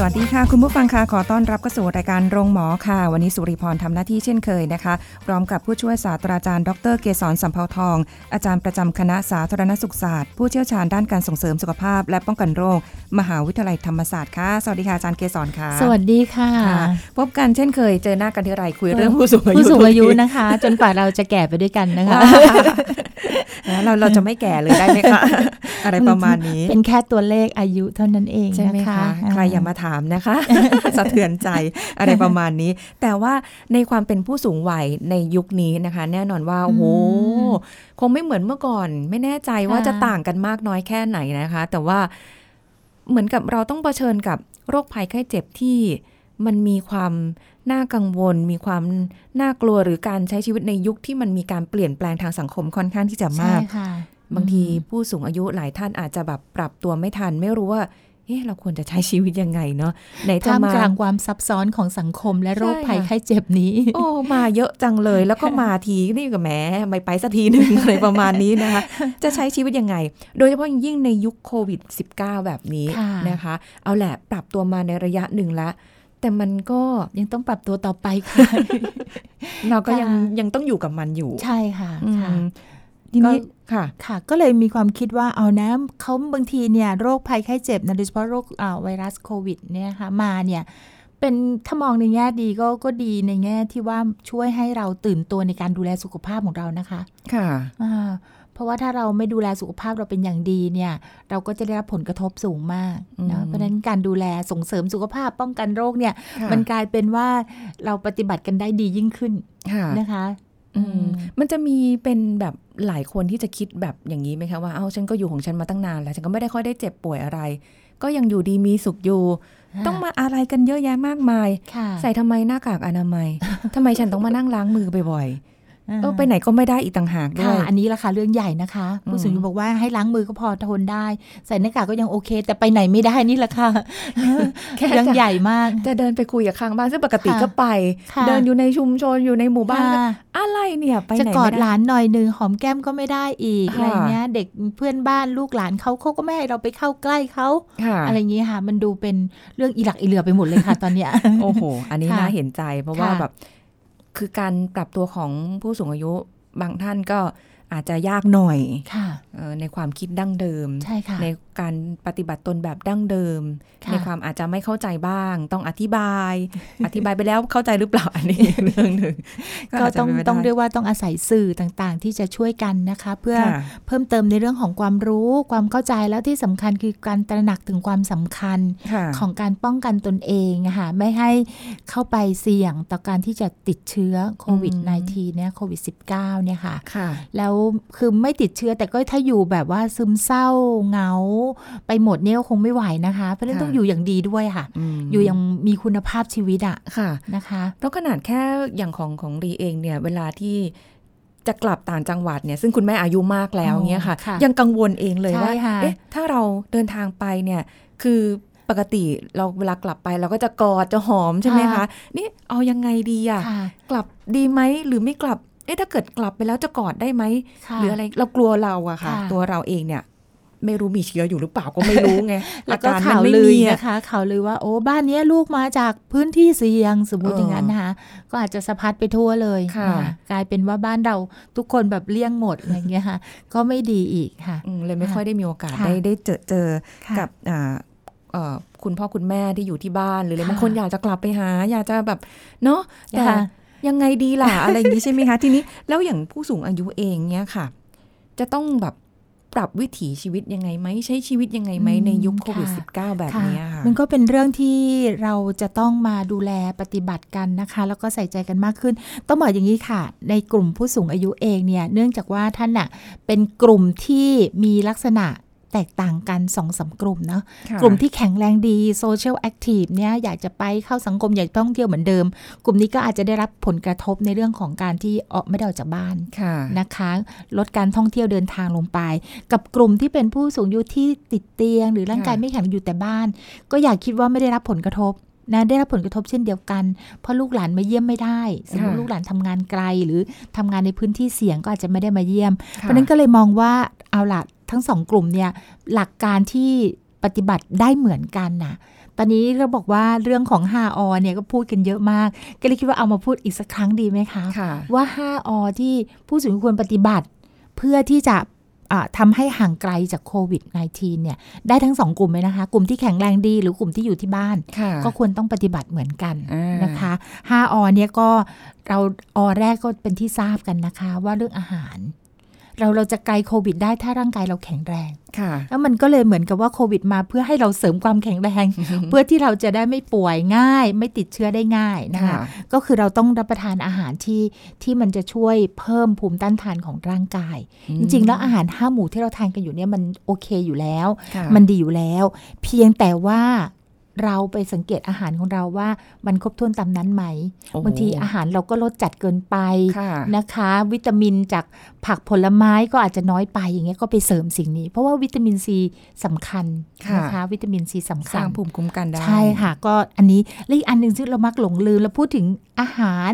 สวัสดีค่ะ คุณผู้ฟังค่ะขอต้อนรับเข้าสู่รายการโรงหมอค่ะ วันนี้สุริพรทำหน้าที่เช่นเคยนะคะพร้อมกับผู้ช่วยศาสตราจารย์ดรเกษรสัมภาทอง อาจารย์ประจำคณะสาธารณสุขศาสตร์ผู้เชี่ยวชาญด้านการส่งเสริมสุขภาพ และป้องกันโรค มหาวิทยาลัยธรรมศาสตร์ค่ะสวัสดีค่ะอาจารย์เกษรค่ะ สวัสดีค่ะค่ะพบกันเช่นเคยเจอหน้ากันที่ไรคุยเรื่องผู้สูงอายุผู้สูงอายุทุกทีนะคะ จนกว่าเราจะแก่ไปด้วยกันนะคะ แล้วเราเราจะไม่แก่เลยได้ไหมคะ อะไรประมาณนี้ เป็นแค่ตัวเลขอายุเท่านั้นเองใช่ไหมนะคะคะ ใครอย่ามาถามนะคะ สะเทือนใจอะไรประมาณนี้ แต่ว่าในความเป็นผู้สูงวัยในยุคนี้นะคะ แน่นอนว่าโอ้โหคงไม่เหมือนเมื่อก่อน ไม่แน่ใจว่าจะต่างกันมากน้อยแค่ไหนนะคะ แต่ว่าเหมือนกับเราต้องเผชิญกับโรคภัยไข้เจ็บที่มันมีความ น่ากังวล มีความน่ากลัวหรือการใช้ชีวิตในยุคที่มันมีการเปลี่ยนแปลงทางสังคมค่อนข้างที่จะใช่มากค่ะบางทีผู้สูงอายุหลายท่านอาจจะแบบปรับตัวไม่ทัน ไม่รู้ว่าเอ๊ะเราควรจะใช้ชีวิตยังไงเนาะไหนจะท่ามมากลางความซับซ้อนของสังคมและโรคใช่ภัยค่ะไข้เจ็บนี้ โอ้มาเยอะจังเลยแล้วก็มาทีนี่ก็แหมไม่ไปสักทีหนึ่งอะไรประมาณนี้นะคะ จะใช้ชีวิตยังไง โดยเฉพาะอย่างยิ่งในยุคโควิด -19 แบบนี้ค่ะนะคะ เอาแหละปรับตัวมาในระยะหนึ่งละ แต่มันก็ยังต้องปรับตัวต่อไปค่ะ เราก็ยังค่ะยังต้องอยู่กับมันอยู่ ใช่ค่ะอืมค่ะทีนี้ค่ะค่ะ ก็เลยมีความคิดว่าเอานะเขาบางทีเนี่ยโรคภัยไข้เจ็บนะโดยเฉพาะโรคอ่าไวรัสโควิดเนี่ยค่ะมาเนี่ยเป็นถ้ามองในแง่ดีก็ก็ดีในแง่ที่ว่าช่วยให้เราตื่นตัวในการดูแลสุขภาพของเรานะคะ ค่ะอ่า เพราะว่าถ้าเราไม่ดูแลสุขภาพเราเป็นอย่างดีเนี่ย เราก็จะได้รับผลกระทบสูงมากอืมนะเพราะฉะนั้นการดูแลส่งเสริมสุขภาพป้องกันโรคเนี่ยค่ะมันกลายเป็นว่าเราปฏิบัติกันได้ดียิ่งขึ้นค่ะนะคะอืมมันจะมีเป็นแบบหลายคนที่จะคิดแบบอย่างนี้ไหมคะว่า เอ้าฉันก็อยู่ของฉันมาตั้งนานแล้ว ฉันก็ไม่ได้ค่อยได้เจ็บป่วยอะไร ก็ยังอยู่ดีมีสุขอยู่ค่ะต้องมาอะไรกันเยอะแยะมากมายค่ะใส่ทำไมหน้ากากอนามัยทำไมฉันต้องมานั่งล้างมือบ่อยๆ เออไปไหนก็ไม่ได้อีกต่างหากด้ค่ะวยอันนี้ราคาเรื่องใหญ่นะคะ ผู้สูงอายุบอกว่าให้ล้างมือก็พอทนได้ ใส่หน้ากากก็ยังโอเค แต่ไปไหนไม่ได้นี่แหละค่ะแค่เรื่องจะใหญ่มากจะเดินไปคุยกับข้างบ้านซึ่งปกติค่ะก็ไปค่ะเดินอยู่ในชุมชนอยู่ในหมู่บ้านก็ค่ะอะไรเนี่ยไปจะไหนกอไม่ดหได้ลานหน่อยหนึ่งหอมแก้มก็ไม่ได้อีกค่ะอะไรเงี้ย เด็กเพื่อนบ้านลูกหลานเขาเขาก็ไม่ให้เราไปเข้าใกล้เขาค่ะอะไรอย่างงี้ค่ะ มันดูเป็นเรื่องอีหลักอีเหลือไปหมดเลยค่ะ ตอนเนี้ยโอ้โห อันนี้ค่ะน่าเห็นใจเพราะว่าค่ะแบบ คือการปรับตัวของผู้สูงอายุบางท่านก็ อาจจะยากหน่อยค่ะเอ่อในความคิดดั้งเดิมใช่ค่ะในการปฏิบัติตนแบบดั้งเดิมค่ะในความอาจจะไม่เข้าใจบ้าง ต้องอธิบาย อธิบายไปแล้วเข้าใจหรือเปล่าอันนี้เรื่องหนึ่งก็าจจะต้องป็นไปต้องได้เรียกว่าต้องอาศัยสื่อต่างๆ ที่จะช่วยกันนะคะ เพื่อค่ะเพิ่มเติมในเรื่องของความรู้ความเข้าใจแล้วที่สำคัญคือการตระหนักถึงความสำคัญค่ะของการป้องกันตนเองอะค่ะไม่ให้เข้าไปเสี่ยงต่อการที่จะติดเชื้อโควิด -19 เนี่ยโควิด -19 เนี่ยค่ะค่ะแล้วคือไม่ติดเชื้อแต่ก็ถ้าอยู่แบบว่าซึมเศร้าเหงา ไปหมดเนี่ยก็คงไม่ไหวนะคะ เพราะฉะนั้นค่ะต้องอยู่อย่างดีด้วยค่ะมอยู่อย่างมีคุณภาพชีวิตอะค่ะนะคะเพราะขนาดแค่อย่างของของรีเองเนี่ยเวลาที่จะกลับต่างจังหวัดเนี่ยซึ่งคุณแม่อายุมากแล้วอ๋อเนี่ยค่ะค่ะ ยังกังวลเองเลยว่าใช่ค่ะเอ๊ะถ้าเราเดินทางไปเนี่ยคือปกติเราเวลากลับไปเราก็จะกอดจะหอมใช่ไหมคะ นี่เอายังไงดีอะค่ะกลับดีไหมหรือไม่กลับ เอ๊ะถ้าเกิดกลับไปแล้วจะกอดได้ไหมค่ะหรืออะไรเรากลัวเราอะค่ะค่ะ ตัวเราเองเนี่ยไม่รู้มีเชื้ออยู่หรือเปล่าก็ไม่รู้ไงแล้วก็อรข่าวมันไม่ลือมีอะนะคะข่าวลือว่าโอ้บ้านเนี้ยลูกมาจากพื้นที่เสี่ยงสมมติเออออย่างนั้นนะคะก็อาจจะสะพัดไปทั่วเลยค่ะนกลายเป็นว่าบ้านเราทุกคนแบบเลี่ยงหมดอะไรอย่างเงี้ยค่ะ ก็ไม่ดีอีกค่ะอืมเลยไม่ค่อยได้มีโอกาสค่ะได้ได้เจอเจอค่ะกับอ่าเอ่อคุณพ่อคุณแม่ที่อยู่ที่บ้านหรืออะไรค่ะบางคนอยากจะกลับไปหา อยากจะแบบเนาะแต่ค่ะ ยังไงดีล่ะอะไรอย่างนี้ใช่ไหมคะ ทีนี้แล้วอย่างผู้สูงอายุเองเนี่ยค่ะ จะต้องแบบปรับวิถีชีวิตยังไงไหมใช้ชีวิตยังไงไหมอืมในยุคโควิดค่ะ -19 แบบค่ะเนี้ยค่ะมันก็เป็นเรื่องที่เราจะต้องมาดูแลปฏิบัติกันนะคะ แล้วก็ใส่ใจกันมากขึ้น ต้องบอกอย่างนี้ค่ะ ในกลุ่มผู้สูงอายุเองเนี่ยเนื่องจากว่าท่านน่ะเป็นกลุ่มที่มีลักษณะ แตกต่างกันสองสากลุ่มเนาะค่ะกลุ่มที่แข็งแรงดี social active เนี่ยอยากจะไปเข้าสังคมอยากท่องเที่ยวเหมือนเดิม กลุ่มนี้ก็อาจจะได้รับผลกระทบในเรื่องของการที่ออกไม่ได้ออกจากบ้านค่ะนะคะ ลดการท่องเที่ยวเดินทางลงไป กับกลุ่มที่เป็นผู้สูงอายุที่ติดเตียง หรือร่างกายค่ะไม่แข็งอยู่แต่บ้าน ก็อยากคิดว่าไม่ได้รับผลกระทบนะได้รับผลกระทบเช่นเดียวกัน เพราะลูกหลานมาเยี่ยมไม่ได้ สมมติลูกหลานทำงานไกล หรือทำงานในพื้นที่เสี่ยงก็อาจจะไม่ได้มาเยี่ยม เพราะฉะนั้นก็เลยมองว่าเอาละ ทั้งสองกลุ่มเนี่ยหลักการที่ปฏิบัติได้เหมือนกันน่ะตอนนี้เราบอกว่าเรื่องของ 5อเนี่ยก็พูดกันเยอะมาก ก็เลยคิดว่าเอามาพูดอีกสักครั้งดีไหมคะค่ะว่า 5อที่ผู้สูงอายุควรปฏิบัติ เพื่อที่จะอ่าทำให้ห่างไกลจากโควิด -19 เนี่ยได้ทั้งสองกลุ่มเลยนะคะ กลุ่มที่แข็งแรงดีหรือกลุ่มที่อยู่ที่บ้านค่ะก็ควรต้องปฏิบัติเหมือนกันอ่านนะคะ 5อเนี่ยก็เราอแรกก็เป็นที่ทราบกันนะคะ ว่าเรื่องอาหาร เราเราจะไกลโควิดได้ถ้าร่างกายเราแข็งแรงค่ะ แล้วมันก็เลยเหมือนกับว่าโควิดมาเพื่อให้เราเสริมความแข็งแรง เพื่อที่เราจะได้ไม่ป่วยง่าย ไม่ติดเชื้อได้ง่ายนะคะค่ะก็คือเราต้องรับประทานอาหารที่ที่มันจะช่วยเพิ่มภูมิต้านทานของร่างกาย จริง ๆ แล้วอาหารห้าหมู่ที่เราทานกันอยู่เนี่ยมันโอเคอยู่แล้วค่ะมันดีอยู่แล้ว เพียงแต่ว่า เราไปสังเกตอาหารของเราว่ามันครบถ้วนตามนั้นไหมโอ้โหบางทีอาหารเราก็ลดจัดเกินไปค่ะนะคะ วิตามินจากผักผลไม้ก็อาจจะน้อยไปอย่างเงี้ยก็ไปเสริมสิ่งนี้ เพราะว่าวิตามินซีสำคัญค่ะนะคะ วิตามินซีสำสคัร้าญงภูมิคุ้มกันได้ใช่ค่ะ ก็อันนี้และอีกอันหนึ่งที่เรามักหลงลืมเราพูดถึงอาหาร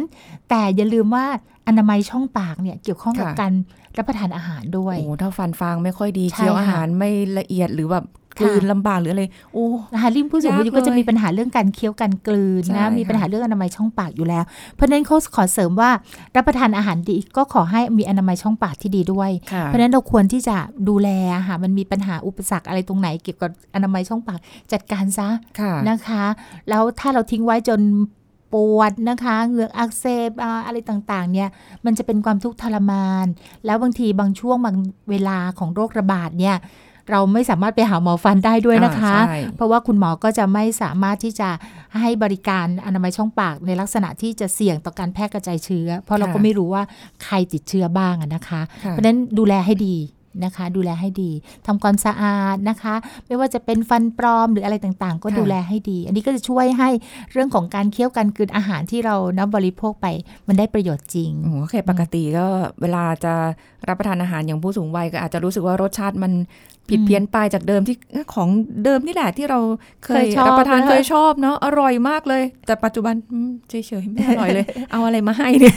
แต่อย่าลืมว่าอนามัยช่องปากเนี่ยเกี่ยวข้องกับค่ะการรับประทานอาหารด้วยโอ้ถ้าฟันฟางไม่ค่อยดีใช่เคี้ยวค่ะอาหารไม่ละเอียดหรือแบบ กค่ะลืนลำบากหรืออะไรโอ้นะคะริมผู้สูงอายุยากเลยก็จะมีปัญหาเรื่องการเคี้ยวการกลืนใช่นะมีค่ะปัญหาเรื่องอนามัยช่องปากอยู่แล้ว เพราะฉะนั้นเขาขอเสริมว่ารับประทานอาหารดีก็ขอให้มีอนามัยช่องปากที่ดีด้วยค่ะเพราะฉะนั้นเราควรที่จะดูแลค่ะมันมีปัญหาอุปสรรคอะไรตรงไหนเกี่ยวกับอนามัยช่องปากจัดการซะค่ะนะคะ แล้วถ้าเราทิ้งไว้จนปวดนะคะเหงือกอักเสบอ่าอะไรต่างๆเนี่ยมันจะเป็นความทุกข์ทรมาน แล้วบางทีบางช่วงบางเวลาของโรคระบาดเนี่ย เราไม่สามารถไปหาหมอฟันได้ด้วยนะคะอ่าใช่เพราะว่าคุณหมอก็จะไม่สามารถที่จะให้บริการอนามัยช่องปากในลักษณะที่จะเสี่ยงต่อการแพร่กระจายเชื้อ เพราะเราก็ไม่รู้ว่าใครติดเชื้อบ้างอะนะคะค่ะเพราะฉะนั้นดูแลให้ดีนะคะ ดูแลให้ดีทำความสะอาดนะคะ ไม่ว่าจะเป็นฟันปลอมหรืออะไรต่างๆ ก็ค่ะดูแลให้ดี อันนี้ก็จะช่วยให้เรื่องของการเคี้ยวการกลืนอาหารที่เรานับบริโภคไป มันได้ประโยชน์จริงโอ้โหโอเคปกติก็เวลาจะรับประทานอาหารอย่างผู้สูงวัยก็อาจจะรู้สึกว่ารสชาติมัน ผิดเพี้ยนไปจากเดิมที่เอ้ยของเดิมนี่แหละที่เราเคเคยยชอบรับประทานนะคะเคยชอบเนาะอร่อยมากเลย แต่ปัจจุบันอืมเฉยๆไม่อร่อยเลย เอาอะไรมาให้เนี่ย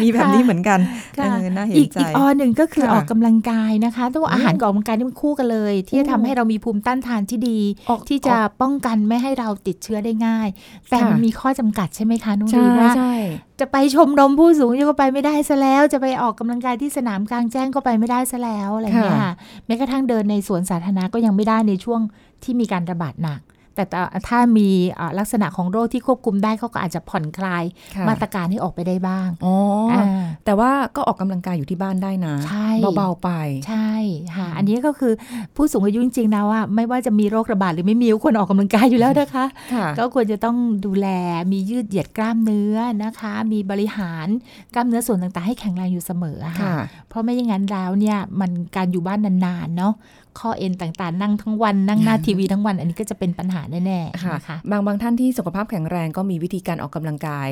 มีแบบนี้เหมือนกันเอค่ะอน่าเห็อีนกใจอีกออหนึ่งก็คือค่ะออกกำลังกายนะคะแตัวาอาหารอืมกับออกกำลังกายนี่มันคู่กันเลย ที่จะโอ้ทำให้เรามีภูมิต้านทานที่ดีออกที่จะป้องกันไม่ให้เราติดเชื้อได้ง่าย แต่ค่ะมันมีข้อจำกัดใช่ไหมคะน้องใช่ดีว่าใช่จะไปชมรมผู้สูงอายุก็ไปไม่ได้ซะแล้ว จะไปออกกำลังกายที่สนามกลางแจ้งก็ไปไม่ได้ซะแล้วอะไรเงี้ยค่ะค่ะแม้กระทั่งเดินในสวนสาธารณะก็ยังไม่ได้ในช่วงที่มีการระบาดหนัก แต่ถ้าถ้ามีอ่าลักษณะของโรคที่ควบคุมได้เขาก็อาจจะผ่อนคลายค่ะมาตรการให้ออกไปได้บ้างอ๋อออ่าแต่ว่าก็ออกกำลังกายอยู่ที่บ้านได้นะใช่เบาๆไป ใช่ค่ะอันนี้ก็คือผู้สูงอายุจริงๆนะว่า ไม่ว่าจะมีโรคระบาดหรือไม่มีก็ควรออกกำลังกายอยู่แล้วนะคะค่ะก็ควรจะต้องดูแลมียืดเหยียดกล้ามเนื้อนะคะ มีบริหารกล้ามเนื้อส่วนต่างๆให้แข็งแรงอยู่เสมออะค่ะค่ะ เพราะไม่อย่างนั้นแล้วเนี่ยมันการอยู่บ้านนานๆเนาะข้อเอ็นต่างๆ นั่งทั้งวันนั่งหน้าทีวีทั้งวัน อันนี้ก็จะเป็นปัญหาแน่ๆค่ะนะคะบางบางท่านที่สุขภาพแข็งแรงก็มีวิธีการออกกำลังกาย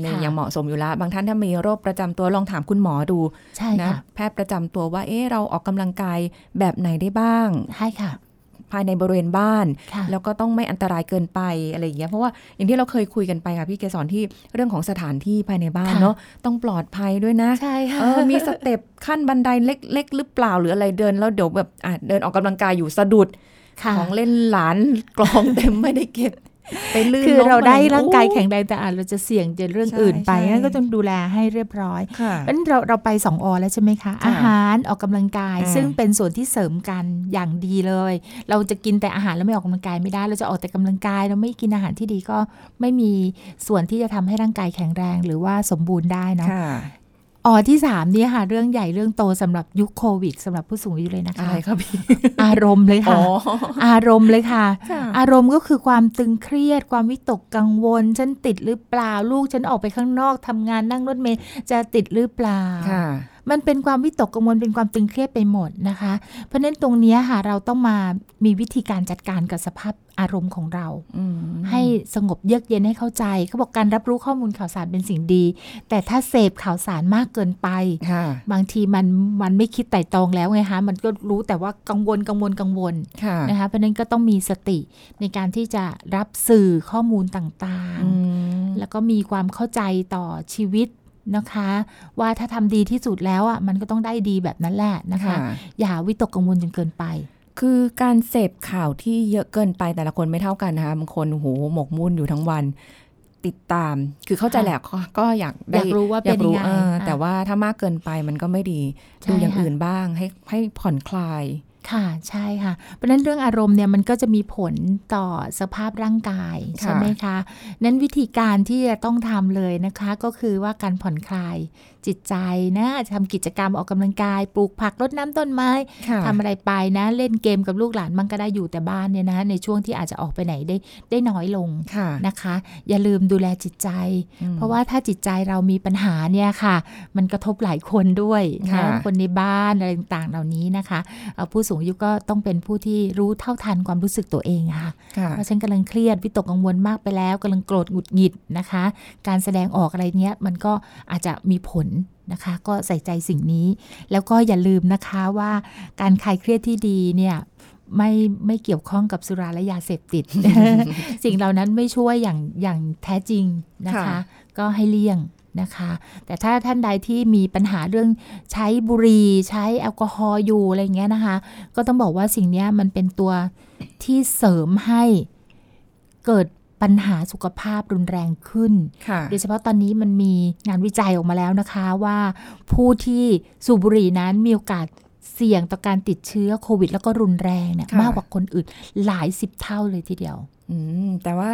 ในค่ะอย่างเหมาะสมอยู่แล้ว บางท่านถ้ามีโรคประจำตัวลองถามคุณหมอดูใช่นะค่ะแพทย์ประจำตัวว่าเอ๊ะเราออกกำลังกายแบบไหนได้บ้างใช่ค่ะภายในบริเวณบ้านค่ะแล้วก็ต้องไม่อันตรายเกินไปอะไรอย่างเงี้ยเพราะว่าอย่างที่เราเคยคุยกันไปค่ะพี่เกสรที่เรื่องของสถานที่ภายในบ้านค่ะเนาะต้องปลอดภัยด้วยนะใช่ค่ะเออมีสเต็ปขั้นบันไดเล็ก ๆ หรือเปล่าหรืออะไรเดิน แล้วเดี๋ยวแบบอะเดินออกกำลังกายอยู่สะดุดค่ะ ของเล่นหลานกลองเต็มไม่ได้เก็บไปลื่นคือล้มเราได้อะร่างกายโอ้แข็งแรงแต่อาจเราจะเสี่ยงจะเรื่องใช่อื่นไปใช่งั้นก็ต้องดูแลให้เรียบร้อยค่ะเพราะฉะนั้นเราเราไปสองอแล้วใช่ไหมคะค่ะอาหารออกกำลังกายอ่าซึ่งเป็นส่วนที่เสริมกันอย่างดีเลย เราจะกินแต่อาหารแล้วไม่ออกกำลังกายไม่ได้ เราจะออกแต่กำลังกายเราไม่กินอาหารที่ดีก็ไม่มีส่วนที่จะทำให้ร่างกายแข็งแรงหรือว่าสมบูรณ์ได้เนาะค่ะ ออที่สามนี่ค่ะ เรื่องใหญ่เรื่องโตสำหรับยุคโควิดสำหรับผู้สูงอายุเลยนะอะคะไรครับพี่อารมณ์เลยอ๋อค่ะ อารมณ์เลยค่ะค่ะ อารมณ์ก็คือความตึงเครียด ความวิตกกังวล ฉันติดหรือเปล่าลูกฉันออกไปข้างนอกทำงานนั่งรถเมล์จะติดหรือเปล่าค่ะ มันเป็นความวิตกกังวลเป็นความตึงเครียดไปหมดนะคะ เพราะฉะนั้นตรงเนี้ยค่ะเราต้องมามีวิธีการจัดการกับสภาพอารมณ์ของเราอืมให้สงบเยือกเย็นให้เข้าใจเขาบอกการรับรู้ข้อมูลข่าวสารเป็นสิ่งดี แต่ถ้าเสพข่าวสารมากเกินไปค่ะบางทีมันมันไม่คิดไต่ตรองแล้วไงคะมันก็รู้แต่ว่ากังวลกังวลกังวลค่ะนะคะเพราะฉะนั้นก็ต้องมีสติในการที่จะรับสื่อข้อมูลต่างอืมๆแล้วก็มีความเข้าใจต่อชีวิต นะคะ ว่าถ้าทำดีที่สุดแล้วอะมันก็ต้องได้ดีแบบนั้นแหละนะคะค่ะอย่าวิตกกังวลจนเกินไป คือการเสพข่าวที่เยอะเกินไปแต่ละคนไม่เท่ากันนะคะบางคนโอ้โหหมกมุ่นอยู่ทั้งวันติดตาม คือเข้าใจค่ะแหละก็ก็อยากอได้ยากรู้ว่าอเป็ยานกรู้ยังไงเอออะแต่ว่าถ้ามากเกินไปมันก็ไม่ดีใช่ดูอย่างค่ะอื่นบ้างให้ให้ผ่อนคลาย ค่ะใช่ค่ะ เพราะฉะนั้นเรื่องอารมณ์เนี่ยมันก็จะมีผลต่อสภาพร่างกายค่ะใช่ไหมคะ นั้นวิธีการที่จะต้องทำเลยนะคะ ก็คือว่าการผ่อนคลาย จิตใจนะอาจจะทำกิจกรรมออกกำลังกาย ปลูกผักรดน้ำต้นไม้ค่ะทำอะไรไปนะ เล่นเกมกับลูกหลานมันก็ได้อยู่แต่บ้านเนี่ยนะ ในช่วงที่อาจจะออกไปไหนได้ได้น้อยลงค่ะนะคะ อย่าลืมดูแลจิตใจอืมเพราะว่าถ้าจิตใจเรามีปัญหาเนี่ยค่ะ มันกระทบหลายคนด้วยค่ะนะคนในบ้านอะไรต่างๆเหล่านี้นะคะเอ่อผู้สูงอายุก็ต้องเป็นผู้ที่รู้เท่าทันความรู้สึกตัวเองอะค่ะค่ะว่าฉันกำลังเครียดวิตกกังวลมากไปแล้วกำลังโกรธหงุดหงิดนะคะ การแสดงออกอะไรเนี้ยมันก็อาจจะมีผล นะคะ ก็ใส่ใจสิ่งนี้ แล้วก็อย่าลืมนะคะว่าการคลายเครียดที่ดีเนี่ยไม่ไม่เกี่ยวข้องกับสุราและยาเสพติด สิ่งเหล่านั้นไม่ช่วยอย่างอย่างแท้จริงนะคะค่ะก็ให้เลี่ยงนะคะ แต่ถ้าท่านใดที่มีปัญหาเรื่องใช้บุหรี่ใช้แอลกอฮอล์อยู่อะไรอย่างเงี้ยนะคะ ก็ต้องบอกว่าสิ่งเนี้ยมันเป็นตัวที่เสริมให้เกิด ปัญหาสุขภาพรุนแรงขึ้นค่ะโดยเฉพาะตอนนี้มันมีงานวิจัยออกมาแล้วนะคะว่าผู้ที่สูบบุหรี่นั้นมีโอกาสเสี่ยงต่อการติดเชื้อโควิด แล้วก็รุนแรงเนี่ยค่ะมากกว่าคนอื่นหลายสิบเท่าเลยทีเดียว อืมแต่ว่า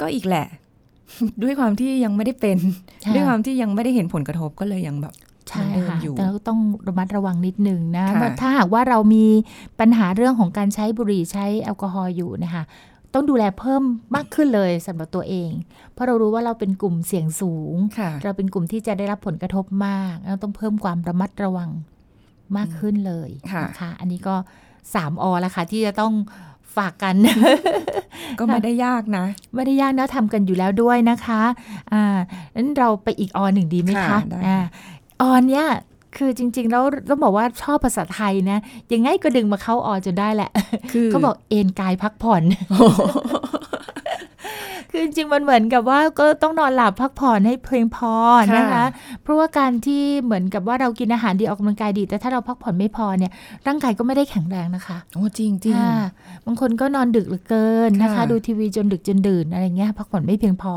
ก็อีกแหละ ด้วยความที่ยังไม่ได้เป็นค่ะด้วยความที่ยังไม่ได้เห็นผลกระทบก็เลยยังแบบใช่เหมือนเดิมค่ะอยู่แต่เราก็ต้องระมัดระวังนิดนึงนะค่ะว่าถ้าหากว่าเรามีปัญหาเรื่องของการใช้บุหรี่ใช้แอลกอฮอล์อยู่นะคะ ต้องดูแลเพิ่มมากขึ้นเลยสำหรับตัวเอง เพราะเรารู้ว่าเราเป็นกลุ่มเสี่ยงสูงค่ะเราเป็นกลุ่มที่จะได้รับผลกระทบมาก เราต้องเพิ่มความระมัดระวังมากขึ้นเลยค่ะนะคะอันนี้ก็สามอแล้วค่ะที่จะต้องฝากกัน ก็ไม่ได้ยากนะ ไม่ได้ยากนะทำกันอยู่แล้วด้วยนะคะ อ่านั้นเราไปอีกอหนึ่งดีไหมค่ะคะได้อ่าออนเนี้ย คือจริง ๆ แล้วต้องบอกว่าชอบภาษาไทยนะ ยังไงก็ดึงมาเข้าออจนได้แหละ คือเขาบอกเอนกายพักผ่อน คือจริงๆมันเหมือนกับว่าก็ต้องนอนหลับพักผ่อนให้เพียงพอนะคะค่ะเพราะว่าการที่เหมือนกับว่าเรากินอาหารดีออกกำลังกายดี แต่ถ้าเราพักผ่อนไม่พอเนี่ยร่างกายก็ไม่ได้แข็งแรงนะคะโอ้จริงจริงค่ะบางคนก็นอนดึกเหลือเกินนะคะค่ะดูทีวีจนดึกจนดื่นอะไรเงี้ยพักผ่อนไม่เพียงพอ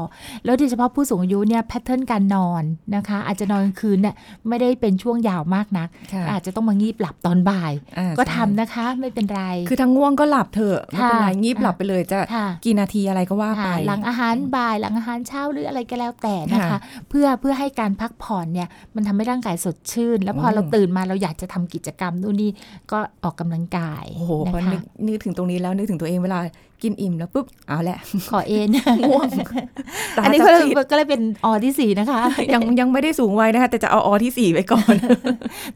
แล้วโดยเฉพาะผู้สูงอายุเนี่ยแพทเทิร์นการนอนนะคะ อาจจะนอนกลางคืนเนี่ยไม่ได้เป็นช่วงยาวมากนักค่ะอาจจะต้องมางีบหลับตอนบ่ายอ่าก็ใช่ทำนะคะไม่เป็นไร คือทั้งง่วงก็หลับเถอะไม่เป็นไรค่ะงีบหลับไปเลยจะค่ะกี่นาทีอะไรก็ว่าไปค่ะหลังอาหารบ่ายหลังอาหารเช้าหรืออะไรก็แล้วแต่นะคะค่ะเพื่อเพื่อให้การพักผ่อนเนี่ยมันทำให้ร่างกายสดชื่น แล้วพออืมเราตื่นมาเราอยากจะทำกิจกรรมนู่นนี่ก็ออกกำลังกายโอ้โหนะพอคะนึกนึกถึงตรงนี้แล้วนึกถึงตัวเองเวลากินอิ่มแล้วปุ๊บเอาแหละ ขอเอ็นง่วงตาอันนี้จะก็เลยปิดก็เลยเป็นออที่สี่นะคะ ยังยังไม่ได้สูงวัยนะคะ แต่จะเอาออที่สี่ไปก่อน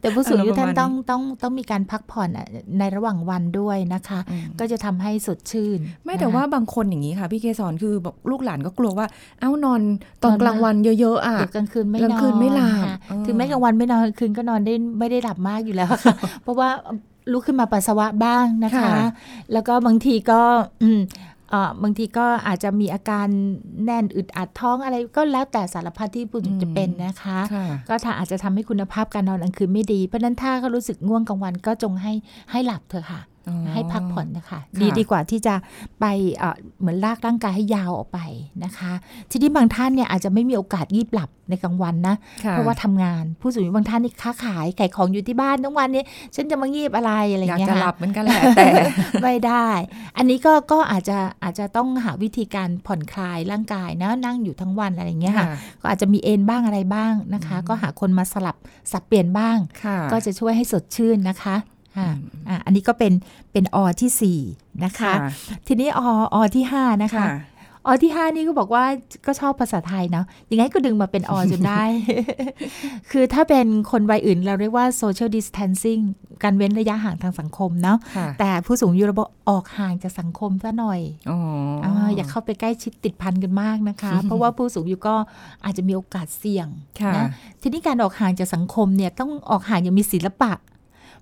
แต่ผู้สูงอายุอารมณ์ท่านประมาณต้องต้องต้องมีการพักผ่อนอะในระหว่างวันด้วยนะคะ ก็จะทำให้สดชื่น ไม่แต่นะคะว่าบางคนอย่างนี้ค่ะ พี่เกสรคือแบบลูกหลานก็กลัวว่า เอ้านอนตอนนอนกลางวันเยอะๆอะเดี๋ยวกลางคืนไม่กลางนอนคืนไม่หลับค่ะเออถึงแม้กลางวันไม่นอนกลางคืนก็นอนได้ไม่ได้หลับมากอยู่แล้วค่ะเพราะว่าลุกขึ้นมาปัสสาวะบ้างนะคะค่ะแล้วก็บางทีก็อืมเอ่อบางทีก็อาจจะมีอาการแน่นอึดอัดท้องอะไรก็แล้วแต่สารพัดที่ผู้หญิงจะเป็นนะคะค่ะก็ถ้าอาจจะทำให้คุณภาพการนอนกลางคืนไม่ดี เพราะฉะนั้นถ้าเขารู้สึกง่วงกลางวันก็จงให้ให้หลับเถอะค่ะอ๋อ ให้พักผ่อนนะคะค่ะดีดีกว่าที่จะไปเอ่อเหมือนลากร่างกายให้ยาวออกไปนะคะ ทีนี้บางท่านเนี่ยอาจจะไม่มีโอกาสยีบหลับในกลางวันนะค่เพราะว่าทำงานผู้สูงอายุบางท่านนี่ค้าขายขายของอยู่ที่บ้านทั้งวันนี้ฉันจะมางีบอะไรอะไรออยากย่างเงี้ยจะค่ะหลับเหมือนกันแหละแต่ไม่ได้ อันนี้ก็ก็อาจจะอาจจะต้องหาวิธีการผ่อนคลายร่างกายนะนั่งอยู่ทั้งวันอะไรอย่างเงี้ยค่ะ ก็อาจจะมีเอนบ้างอะไรบ้างนะคะ ก็หาคนมาสลับสับเปลี่ยนบ้างค่ะก็จะช่วยให้สดชื่นนะคะ อ่าอ่าอันนี้ก็เป็นเป็นอที่ 4 นะคะค่ะทีนี้ออที่ 5 นะคะค่ะออที่ห้านี่ก็บอกว่าก็ชอบภาษาไทยเนาะยังไงก็ดึงมาเป็นอจนได้ คือถ้าเป็นคนวัยอื่นเราเรียกว่า social distancing การเว้นระยะห่างทางสังคมเนาะค่ะแต่ผู้สูงอายุเราบอกออกห่างจากสังคมซะหน่อยอ๋ออ่าอย่าเข้าไปใกล้ชิดติดพันกันมากนะคะ เพราะว่าผู้สูงอายุก็อาจจะมีโอกาสเสี่ยงค่ะนะทีนี้การออกห่างจากสังคมเนี่ยต้องออกห่างอย่างมีศิลปะ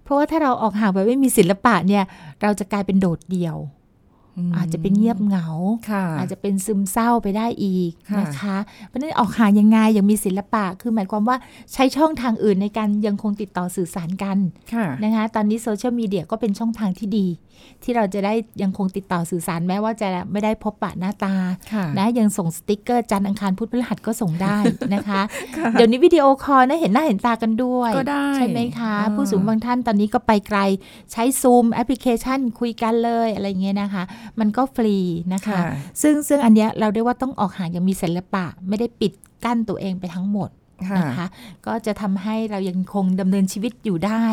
เพราะว่าถ้าเราออกห่างไปไม่มีศิลปะเนี่ย เราจะกลายเป็นโดดเดี่ยว อาจจะเป็นเงียบเหงาค่ะอาจจะเป็นซึมเศร้าไปได้อีกค่ะนะคะ เพราะฉะนั้นออกห่างยังไงยังมีศิลปะ คือหมายความว่าใช้ช่องทางอื่นในการยังคงติดต่อสื่อสารกันค่ะนะคะ ตอนนี้โซเชียลมีเดียก็เป็นช่องทางที่ดี ที่เราจะได้ยังคงติดต่อสื่อสารแม้ว่าจะไม่ได้พบปะหน้าตาค่ะนะยังส่งสติกเกอร์จันทร์อังคารพุธพฤหัสก็ส่งได้นะคะเดี๋ยวนี้ video call นะเห็นหน้าเห็นตากันด้วยก็ได้ใช่ไหมคะอ่าผู้สูงบางท่านตอนนี้ก็ไปไกล ใช้ Zoom application คุยกันเลยอะไรเงี้ยนะคะมันก็ฟรีนะคะค่ะซึ่งซึ่งอันเนี้ยเราเรียกว่าต้องออกห่างอย่างมีศิลปะ ไม่ได้ปิดกั้นตัวเองไปทั้งหมดค่ะนะคะก็จะทำให้เรายังคงดำเนินชีวิตอยู่ได้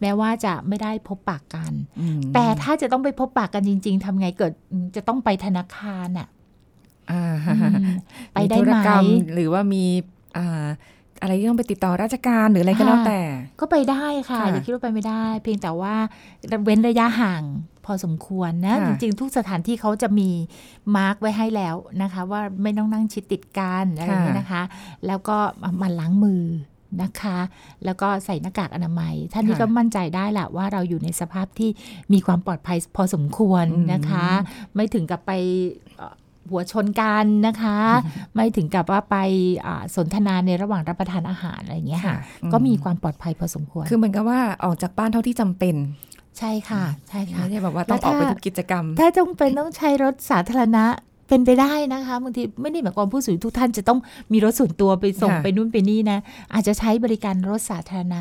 แม้ว่าจะไม่ได้พบปะกันอืมแต่ถ้าจะต้องไปพบปากกันจริง ๆทำไงเกิดจะต้องไปธนาคารอะอ่าอืมไปได้ธุไหรมกรรมหรือว่ามี อ่าอะไรที่ต้องไปติดต่อราชการหรืออะไรก็แล้วค่ะแต่ ก็ไปได้ค่ะค่ะอย่าคิดว่าไปไม่ได้ เพียงแต่ว่าเว้นระยะห่างพอสมควรนะค่ะจริง ๆ ทุกสถานที่เขาจะมีมาร์กไว้ให้แล้วนะคะ ว่าไม่ต้องนั่งชิดติดกันอะไรอย่างเงี้ยนะคะ แล้วก็หมันล้างมือนะคะ แล้วก็ใส่หน้ากากอนามัย ท่านนี้ค่ะก็มั่นใจได้แหละว่าเราอยู่ในสภาพที่มีความปลอดภัยพอสมควรนะคะ ไม่ถึงกับไปเอ่อ หัวชนกันนะคะ ไม่ถึงกับว่าไปอ่าสนทนาในระหว่างรับประทานอาหารอะไรอย่างเงี้ยค่ะอืก็มีความปลอดภัยพอสมควร คือเหมือนกับว่าออกจากบ้านเท่าที่จำเป็นใช่ค่ะ ใช่ค่ะไม่ใช่แบบว่าต้องแล้วออกไปถ้าทุกกิจกรรม ถ้าจงเป็นต้องใช้รถสาธารณะเป็นไปได้นะคะบางทีไม่ได้หมายความผู้สูงอายุทุกท่านจะต้องมีรถส่วนตัวไปส่งค่ะไปนู่นไปนี่นะ อาจจะใช้บริการรถสาธารณะ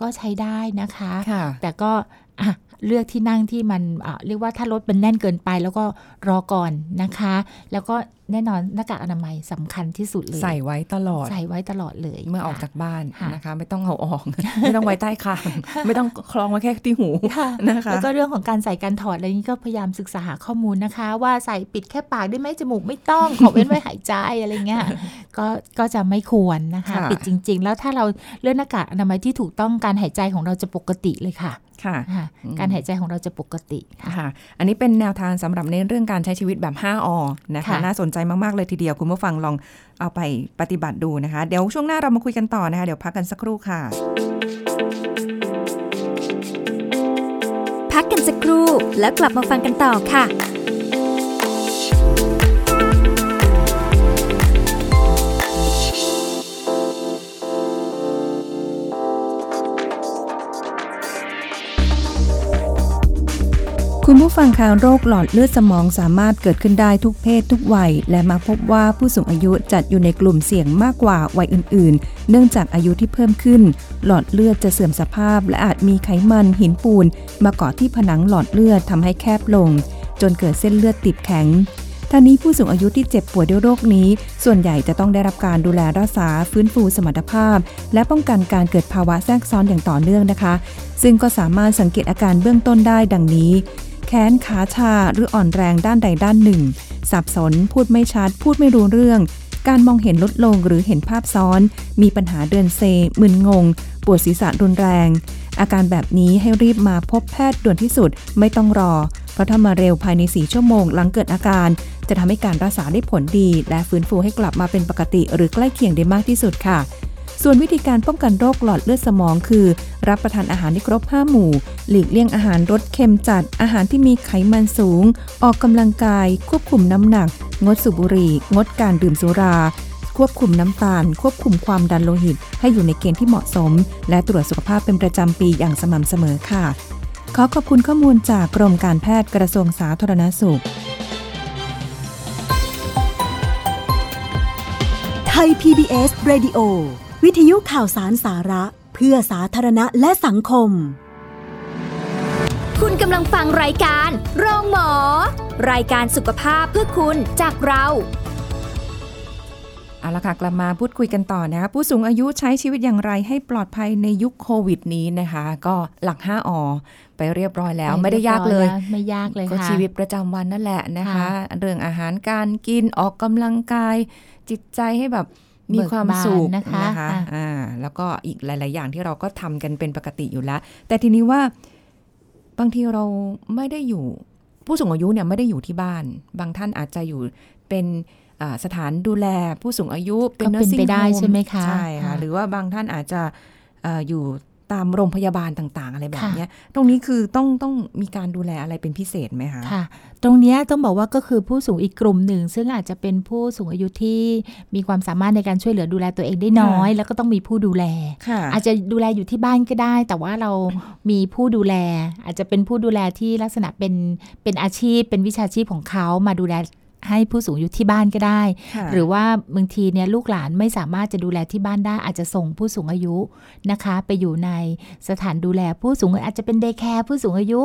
ก็ใช้ได้นะคะค่ะแต่ก็อะ เลือกที่นั่งที่มันเรียกว่าถ้ารถมันแน่นเกินไป แล้วก็รอก่อนนะคะ แล้วก็ แน่นอนหน้ากากอนามัยสำคัญที่สุดเลย ใส่ไว้ตลอด ใส่ไว้ตลอดเลย เมื่อออกจากบ้านค่ะนะคะ ไม่ต้องเอาออก ไม่ต้องไว้ใต้คางไม่ต้องคล้องไว้แค่ที่หูค่ะนะคะแล้วก็เรื่องของการใส่การถอดอะไรนี้ก็พยายามศึกษาหาข้อมูลนะคะ ว่าใส่ปิดแค่ปากได้ไหมจมูกไม่ต้องขอเว้นไว้หายใจอะไรเงี้ยก็ก็จะไม่ควรนะคะค่ะปิดจริง ๆ แล้วถ้าเราเลือกหน้ากากอนามัยที่ถูกต้องการหายใจของเราจะปกติเลยค่ะค่ะค่ะการหายใจของเราจะปกติค่ะค่ะอันนี้เป็นแนวทางสำหรับในเรื่องการใช้ชีวิตแบบ 5อนะคะค่ะน่าสนใจมาก ๆ เลยทีเดียว คุณผู้ฟังลองเอาไปปฏิบัติดูนะคะ เดี๋ยวช่วงหน้าเรามาคุยกันต่อนะคะ เดี๋ยวพักกันสักครู่ค่ะ พักกันสักครู่แล้วกลับมาฟังกันต่อค่ะ คุณผู้ฟังคะโรคหลอดเลือดสมองสามารถเกิดขึ้นได้ทุกเพศทุกวัย และมาพบว่าผู้สูงอายุจัดอยู่ในกลุ่มเสี่ยงมากกว่าวัยอื่น ๆ เนื่องจากอายุที่เพิ่มขึ้น หลอดเลือดจะเสื่อมสภาพ และอาจมีไขมันหินปูน มาเกาะที่ผนังหลอดเลือดทำให้แคบลง จนเกิดเส้นเลือดติดแข็งท่านี้ผู้สูงอายุที่เจ็บป่วยด้วยโรคนี้ ส่วนใหญ่จะต้องได้รับการดูแลรักษาฟื้นฟูสมรรถภาพ และป้องกันการเกิดภาวะแทรกซ้อนอย่างต่อเนื่องนะคะ ซึ่งก็สามารถสังเกตอาการเบื้องต้นได้ดังนี้ แขนขาชาหรืออ่อนแรงด้านใดด้านหนึ่ง สับสน พูดไม่ชัด พูดไม่รู้เรื่อง การมองเห็นลดลงหรือเห็นภาพซ้อน มีปัญหาเดินเซ มึนงง ปวดศีรษะรุนแรง อาการแบบนี้ให้รีบมาพบแพทย์ด่วนที่สุดไม่ต้องรอ เพราะถ้ามาเร็วภายใน 4 ชั่วโมงหลังเกิดอาการ จะทำให้การรักษาได้ผลดี และฟื้นฟูให้กลับมาเป็นปกติ หรือใกล้เคียงได้มากที่สุดค่ะ ส่วนวิธีการป้องกันโรคหลอดเลือดสมองคือ รับประทานอาหารที่ครบ 5 หมู่ หลีกเลี่ยงอาหารรสเค็มจัด อาหารที่มีไขมันสูง ออกกำลังกาย ควบคุมน้ำหนัก งดสูบบุหรี่ งดการดื่มสุราควบคุมน้ำตาล ควบคุมความดันโลหิต ให้อยู่ในเกณฑ์ที่เหมาะสม และตรวจสุขภาพเป็นประจำปีอย่างสม่ำเสมอค่ะ ขอขอบคุณข้อมูลจากกรมการแพทย์กระทรวงสาธารณสุข ไทย PBS Radio วิทยุข่าวสารสาระเพื่อสาธารณะและสังคม คุณกำลังฟังรายการโรงหมอ รายการสุขภาพเพื่อคุณจากเราเอาละค่ะกลับมาพูดคุยกันต่อนะคะผู้สูงอายุใช้ชีวิตอย่างไรให้ปลอดภัยในยุคโควิดนี้นะคะ ก็หลัก 5อไปเรียบร้อยแล้วไม่ได้ยากเลย ไม่ยากเลยก็ค่ะชีวิตประจำวันนั่นแหละนะคะค่ะเรื่องอาหารการกินออกกำลังกาย จิตใจให้แบบ มีความสุขเบิกบานนะคะนะคะอะอ่าแล้วก็อีกหลาย ๆ อย่างที่เราก็ทำกันเป็นปกติอยู่แล้ว แต่ทีนี้ว่าบางทีเราไม่ได้อยู่ ผู้สูงอายุเนี่ยไม่ได้อยู่ที่บ้าน บางท่านอาจจะอยู่เป็นอ่าสถานดูแลผู้สูงอายุก็เป็น nursing ไปได้ home ใช่ไหมคะใช่ค่ะค่ะหรือว่าบางท่านอาจจะเอ่ออยู่ ตามโรงพยาบาลต่างๆ อะไรแบบค่ะเนี้ยตรงนี้คือต้องต้องมีการดูแลอะไรเป็นพิเศษไหมคะค่ะ ตรงเนี้ยต้องบอกว่าก็คือผู้สูงอีกกลุ่มหนึ่ง ซึ่งอาจจะเป็นผู้สูงอายุที่มีความสามารถในการช่วยเหลือดูแลตัวเองได้น้อย แล้วก็ต้องมีผู้ดูแลค่ะอาจจะดูแลอยู่ที่บ้านก็ได้ แต่ว่าเรามีผู้ดูแล อาจจะเป็นผู้ดูแลที่ลักษณะเป็นเป็นอาชีพ เป็นวิชาชีพของเขามาดูแล ให้ผู้สูงอายุที่บ้านก็ได้ค่ะหรือว่าบางทีเนี่ยลูกหลานไม่สามารถจะดูแลที่บ้านได้ อาจจะส่งผู้สูงอายุนะคะ ไปอยู่ในสถานดูแลผู้สูงอายุอาจจะเป็น day care ผู้สูงอายุ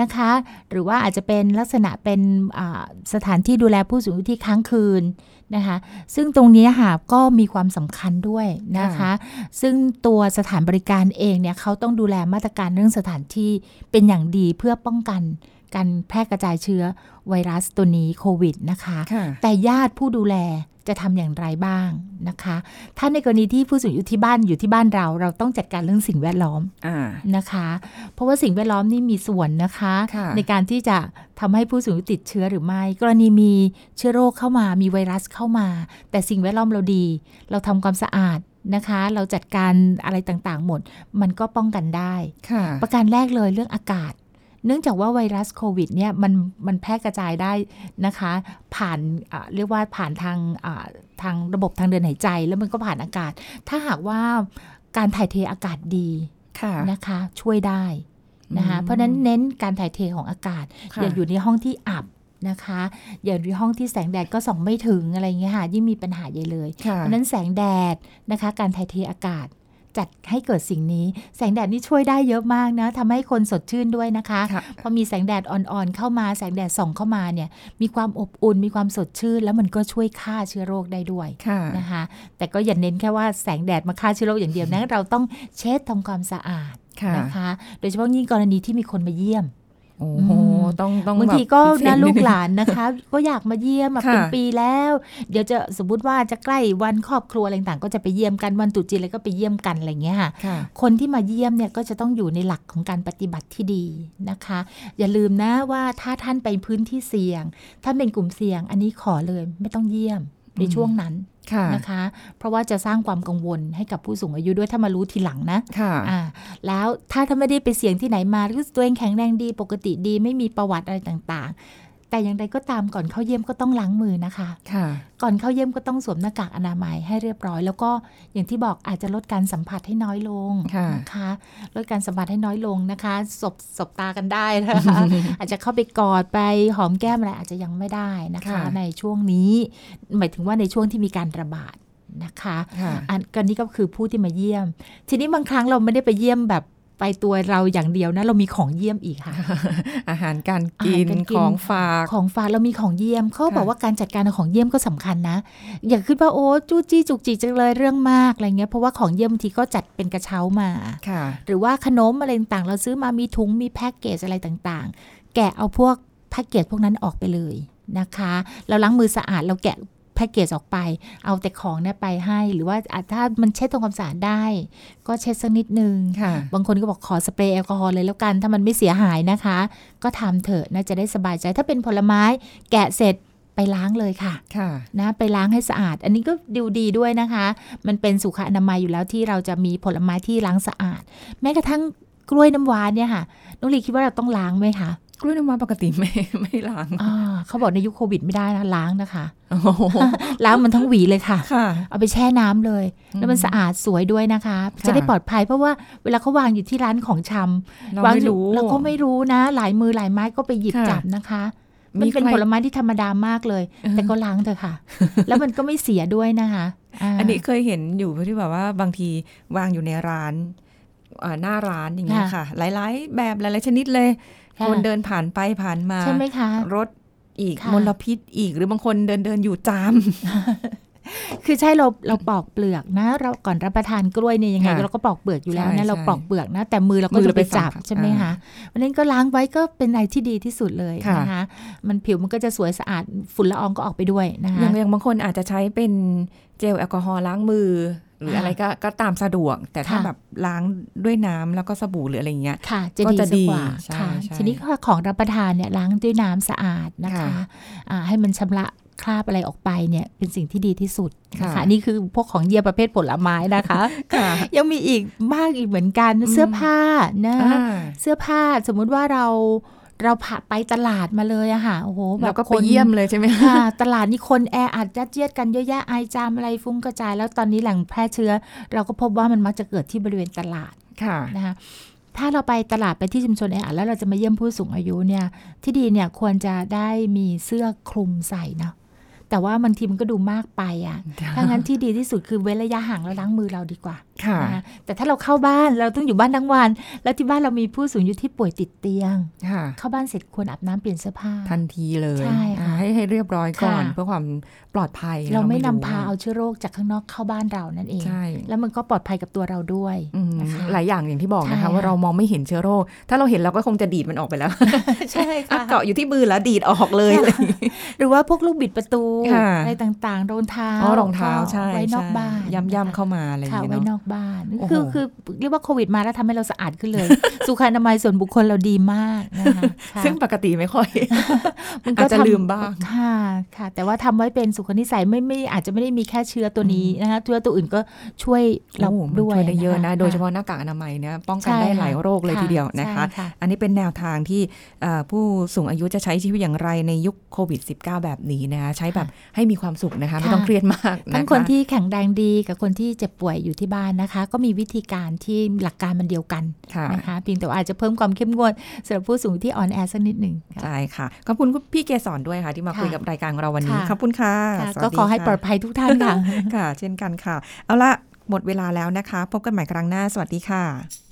นะคะ หรือว่าอาจจะเป็นลักษณะเป็นอ่าสถานที่ดูแลผู้สูงอายุที่ค้างคืนนะคะ ซึ่งตรงนี้ค่ะก็มีความสำคัญด้วยนะคะค่ะซึ่งตัวสถานบริการเองเนี่ยเขาต้องดูแลมาตรการเรื่องสถานที่เป็นอย่างดีเพื่อป้องกัน การแพร่กระจายเชื้อไวรัสตัวนี้โควิดนะคะค่ะแต่ญาติผู้ดูแลจะทำอย่างไรบ้างนะคะ ถ้าในกรณีที่ผู้สูงอายุที่บ้านอยู่ที่บ้านเรา เราต้องจัดการเรื่องสิ่งแวดล้อมอ่านะคะ เพราะว่าสิ่งแวดล้อมนี่มีส่วนนะคะค่ะในการที่จะทำให้ผู้สูงอายุติดเชื้อหรือไม่ กรณีมีเชื้อโรคเข้ามามีไวรัสเข้ามา แต่สิ่งแวดล้อมเราดี เราทำความสะอาดนะคะ เราจัดการอะไรต่างๆ หมด มันก็ป้องกันได้ค่ะประการแรกเลยเรื่องอากาศ เนื่องจากว่าไวรัสโควิดเนี่ยมันมันแพร่กระจายได้นะคะ ผ่านอ่าเรียกว่าผ่านทางอ่าทางระบบทางเดินหายใจ แล้วมันก็ผ่านอากาศ ถ้าหากว่าการถ่ายเทอากาศดีค่ะนะคะช่วยได้นะคะอืมเพราะฉะนั้นเน้นการถ่ายเทของอากาศค่ะอย่าอยู่ในห้องที่อับนะคะ อย่าอยู่ในห้องที่แสงแดดก็ส่องไม่ถึงอะไรเงี้ยค่ะยิ่งมีปัญหาใหญ่เลยค่ะเพราะฉะนั้นแสงแดดนะคะ การถ่ายเทอากาศ จัดให้เกิดสิ่งนี้ แสงแดดนี่ช่วยได้เยอะมากนะทำให้คนสดชื่นด้วยนะคะค่ะพอมีแสงแดดอ่อนๆเข้ามาแสงแดดส่องเข้ามาเนี่ยมีความอบอุ่นมีความสดชื่น แล้วมันก็ช่วยฆ่าเชื้อโรคได้ด้วยค่ะนะคะ แต่ก็อย่าเน้นแค่ว่าแสงแดดมาฆ่าเชื้อโรคอย่างเดียวนะเราต้องเช็ดทำความสะอาดค่ะนะคะ โดยเฉพาะยิ่งกรณีที่มีคนมาเยี่ยม โอ้โหอืมต้องต้องบางทีแบบก็พิเศษนะดงลูกหลานนะคะ ก็อยากมาเยี่ยมมาค่ะเป็นปีแล้ว เดี๋ยวจะสมมติว่าจะใกล้วันครอบครัวอะไรต่างๆก็จะไปเยี่ยมกันวันตรุษจีนอะไรก็ไปเยี่ยมกันอะไรอย่างเงี้ยค่ะค่ะ คนที่มาเยี่ยมเนี่ยก็จะต้องอยู่ในหลักของการปฏิบัติที่ดีนะคะ อย่าลืมนะว่าถ้าท่านไปพื้นที่เสี่ยง ถ้าเป็นกลุ่มเสี่ยง อันนี้ขอเลยไม่ต้องเยี่ยม ในช่วงนั้นค่ะนะคะ เพราะว่าจะสร้างความกังวลให้กับผู้สูงอายุด้วยถ้ามารู้ทีหลังนะค่ะอ่าแล้วถ้าถ้าไม่ได้ไปเสี่ยงที่ไหนมารู้สึกตัวเองแข็งแรงดีปกติดี ไม่มีประวัติอะไรต่างๆ แต่อย่างไรก็ตามก่อนเข้าเยี่ยมก็ต้องล้างมือนะคะค่ะ ก่อนเข้าเยี่ยมก็ต้องสวมหน้ากากอนามัยให้เรียบร้อย แล้วก็อย่างที่บอกอาจจะลดการสัมผัสให้น้อยลงค่ะนะคะลดการสัมผัสให้น้อยลงนะคะสบสบตากันได้นะคะอาจจะเข้าไปกอดไปหอมแก้มอะไรอาจจะยังไม่ได้นะคะค่ะในช่วงนี้ หมายถึงว่าในช่วงที่มีการระบาดนะคะค่ะอันกันนี้ก็คือผู้ที่มาเยี่ยม ทีนี้บางครั้งเราไม่ได้ไปเยี่ยมแบบ ไปตัวเราอย่างเดียวนะ เรามีของเยี่ยมอีกค่ะ อาหารการกินอาหารการกินของฝากของฝากเรามีของเยี่ยมเขาค่ะบอกว่าการจัดการของเยี่ยมก็สำคัญนะ อย่าคิดว่าโอ้จู้จี้จุกจิกจังเลยเรื่องมากอะไรเงี้ยเพราะว่าของเยี่ยมบางทีก็จัดเป็นกระเช้ามาค่ะหรือว่าขนมอะไรต่างๆเราซื้อมามีถุงมีแพ็กเกจอะไรต่างๆ แกะเอาพวกแพ็กเกจพวกนั้นออกไปเลยนะคะ เราล้างมือสะอาดเราแกะ แพ็กเกจออกไป เอาแต่ของเนี่ยไปให้ หรือว่าอะถ้ามันเช็ดทำความสะอาดได้ ก็เช็ดสักนิดนึงค่ะบางคนก็บอกขอสเปรย์แอลกอฮอล์เลยแล้วกัน ถ้ามันไม่เสียหายนะคะ ก็ทำเถอะน่าจะได้สบายใจ ถ้าเป็นผลไม้แกะเสร็จไปล้างเลยค่ะค่ะนะไปล้างให้สะอาด อันนี้ก็ดูดีด้วยนะคะ มันเป็นสุขอนามัยอยู่แล้วที่เราจะมีผลไม้ที่ล้างสะอาด แม้กระทั่งกล้วยน้ำว้าเนี่ยค่ะน้องลีคิดว่าเราต้องล้างไหมคะ กล้วยน้ำว้าปกติไม่ไม่ล้างอ่าเขาบอกในยุคโควิดไม่ได้นะล้างนะคะโอ้โหล้างมันทั้งหวีเลยค่ะค่ะเอาไปแช่น้ำเลย แล้วมันสะอาดสวยด้วยนะคะค่ะจะได้ปลอดภัยเพราะว่าเวลาเขาวางอยู่ที่ร้านของชำเราวางไม่อยู่รู้เราก็ไม่รู้นะ หลายมือหลายไม้ก็ไปหยิบค่ะจับนะคะมีมันเป็นใครผลไม้ที่ธรรมดามากเลย แต่ก็ล้างเถอะค่ะ แล้วมันก็ไม่เสียด้วยนะคะาอันนี้เคยเห็นอยู่ที่แบบว่าบางทีวางอยู่ในร้านเอ่อ หน้าร้านอย่างเงี้ยค่ะค่ะ หลาย ๆ แบบหลาย ๆ ชนิดเลยค่ะคนเดินผ่านไปผ่านมาใช่ไหมคะรถอีกค่ะมลพิษอีกหรือบางคนเดินเดินอยู่จาม คือใช่เราเราปอกเปลือกนะ เราก่อนรับประทานกล้วยเนี่ยยังไงค่ะเราก็ปอกเปลือกอยู่แล้วใช่นะเราใช่ปอกเปลือกนะ แต่มือเราก็มือจะเราไปไปสัจับมผัสใช่ไหมอ่าคะวันนั้นก็ล้างไว้ก็เป็นอะไรที่ดีที่สุดเลยค่ะนะคะมันผิวมันก็จะสวยสะอาดฝุ่นละอองก็ออกไปด้วยนะคะอย่างอย่างบางคนอาจจะใช้เป็นเจลแอลกอฮอล์ล้างมือหรือค่ะอะไรก็ก็ตามสะดวก แต่ถ้าค่ะแบบล้างด้วยน้ำแล้วก็สบู่หรืออะไรเงี้ยค่ะจะก็ดีจะสักกว่าดีใช่ค่ะใช่ทีนี้ก็ของรับประทานเนี่ยล้างด้วยน้ำสะอาดนะคะค่ะอ่าให้มันชำระ คราบอะไรออกไปเนี่ยเป็นสิ่งที่ดีที่สุดนะค่ะคะนี่คือพวกของเยียประเภทผลไม้นะคะค่ะยังมีอีกมากอีกเหมือนกันอืมเสื้อผ้านะอ่าเสื้อผ้าสมมุติว่าเราเราผ่าไปตลาดมาเลยอะค่ะโอ้โหแบแล้วบก็คไปนเยี่ยมเลยใช่ไหมค่ะตลาดนี่คนแออัดยัดเยียดกันเยอะแยะไอจามอะไรฟุ้งกระจาย แล้วตอนนี้แหล่งแพร่เชื้อ เราก็พบว่ามันมักจะเกิดที่บริเวณตลาดค่ะนะคะถ้าเราไปตลาดไปที่ชุมชนแออัดแล้วเราจะมาเยี่ยมผู้สูงอายุเนี่ยที่ดีเนี่ยควรจะได้มีเสื้อคลุมใส่เนาะ แต่ว่าบางทีมันก็ดูมากไปอะถ้างั้นที่ดีที่สุดคือเว้นระยะห่างแล้วล้างมือเราดีกว่าค่ะนะคะแต่ถ้าเราเข้าบ้านเราต้องอยู่บ้านทั้งวัน แล้วที่บ้านเรามีผู้สูงอายุที่ป่วยติดเตียงค่ะเข้าบ้านเสร็จควรอาบน้ำเปลี่ยนเสื้อผ้าทันทีเลยใช่ค่ะอ่าให้ให้เรียบร้อยก่อนค่ะเพื่อความปลอดภัย เราไม่นำรู้พาเอาเชื้อโรคจากข้างนอกเข้าบ้านเรานั่นเองใช่แล้วมันก็ปลอดภัยกับตัวเราด้วยอืมนะคะหลายอย่างอย่างที่บอกนะใช่คะค่ะว่าเรามองไม่เห็นเชื้อโรค ถ้าเราเห็นเราก็คงจะดีดมันออกไปแล้ว ใช่อะค่ะเกาะอยู่ที่มือแล้วดีดออกเลยอะไรอย่างงี้หรือว่าพวกลูกบิดประตูค่ะอะไรต่างๆรองเท้าอ๋อรองเท้าใช่ไว้นอกใช่บ้านย่ำๆเข้ามาอะไรอย่างค่ะเงี้ยไว้นเนาะอกบ้านโอ้โหคือคือเรียกว่าโควิดมาแล้วทำให้เราสะอาดขึ้นเลย สุขอนามัยส่วนบุคคลเราดีมากนะคะค่ะซึ่งปกติไม่ค่อย มันอาจจะทำลืมบ้างค่ะค่ะ แต่ว่าทำไว้เป็นสุขนิสัยไม่ไม่อาจจะไม่ได้มีแค่เชื้อตัวนี้นะคะเชื้อตัวอื่นก็ช่วยเราโอ้มันด้วยช่วยได้เยอะนะคโดยเฉพาะหน้ากากอนามัยเนี่ยป้องกันใช่ได้ค่ะหลายโรคเลยทีเดียวนะคะใช่ค่ะอันนี้เป็นแนวทางที่เอ่อผู้สูงอายุจะใช้ชีวิตอย่างไรในยุคโควิด -19 แบบนี้นะคะใช้แบบให้มีความสุขนะคะ ไม่ต้องเครียดมากนะคะทั้งคนที่แข็งแรงดีกับคนที่เจ็บป่วยอยู่ที่บ้านนะคะ ก็มีวิธีการที่หลักการมันเดียวกันค่ะนะคะเพียงแต่ว่าอาจจะเพิ่มความเข้มงวดสำหรับผู้สูงที่อ่อนแอสักนิดหนึ่งค่ะใช่ค่ะขอบคุณพี่เกสรด้วยค่ะ ที่มาค่ะคุยกับรายการของเราวันนี้ค่ะขอบคุณค่ะค่ะสวัสก็ดีขอให้ค่ะปลอดภัยทุกท่านค่ะค่ะ เช่นกันค่ะ เอาละหมดเวลาแล้วนะคะ พบกันใหม่ครั้งหน้าสวัสดีค่ะ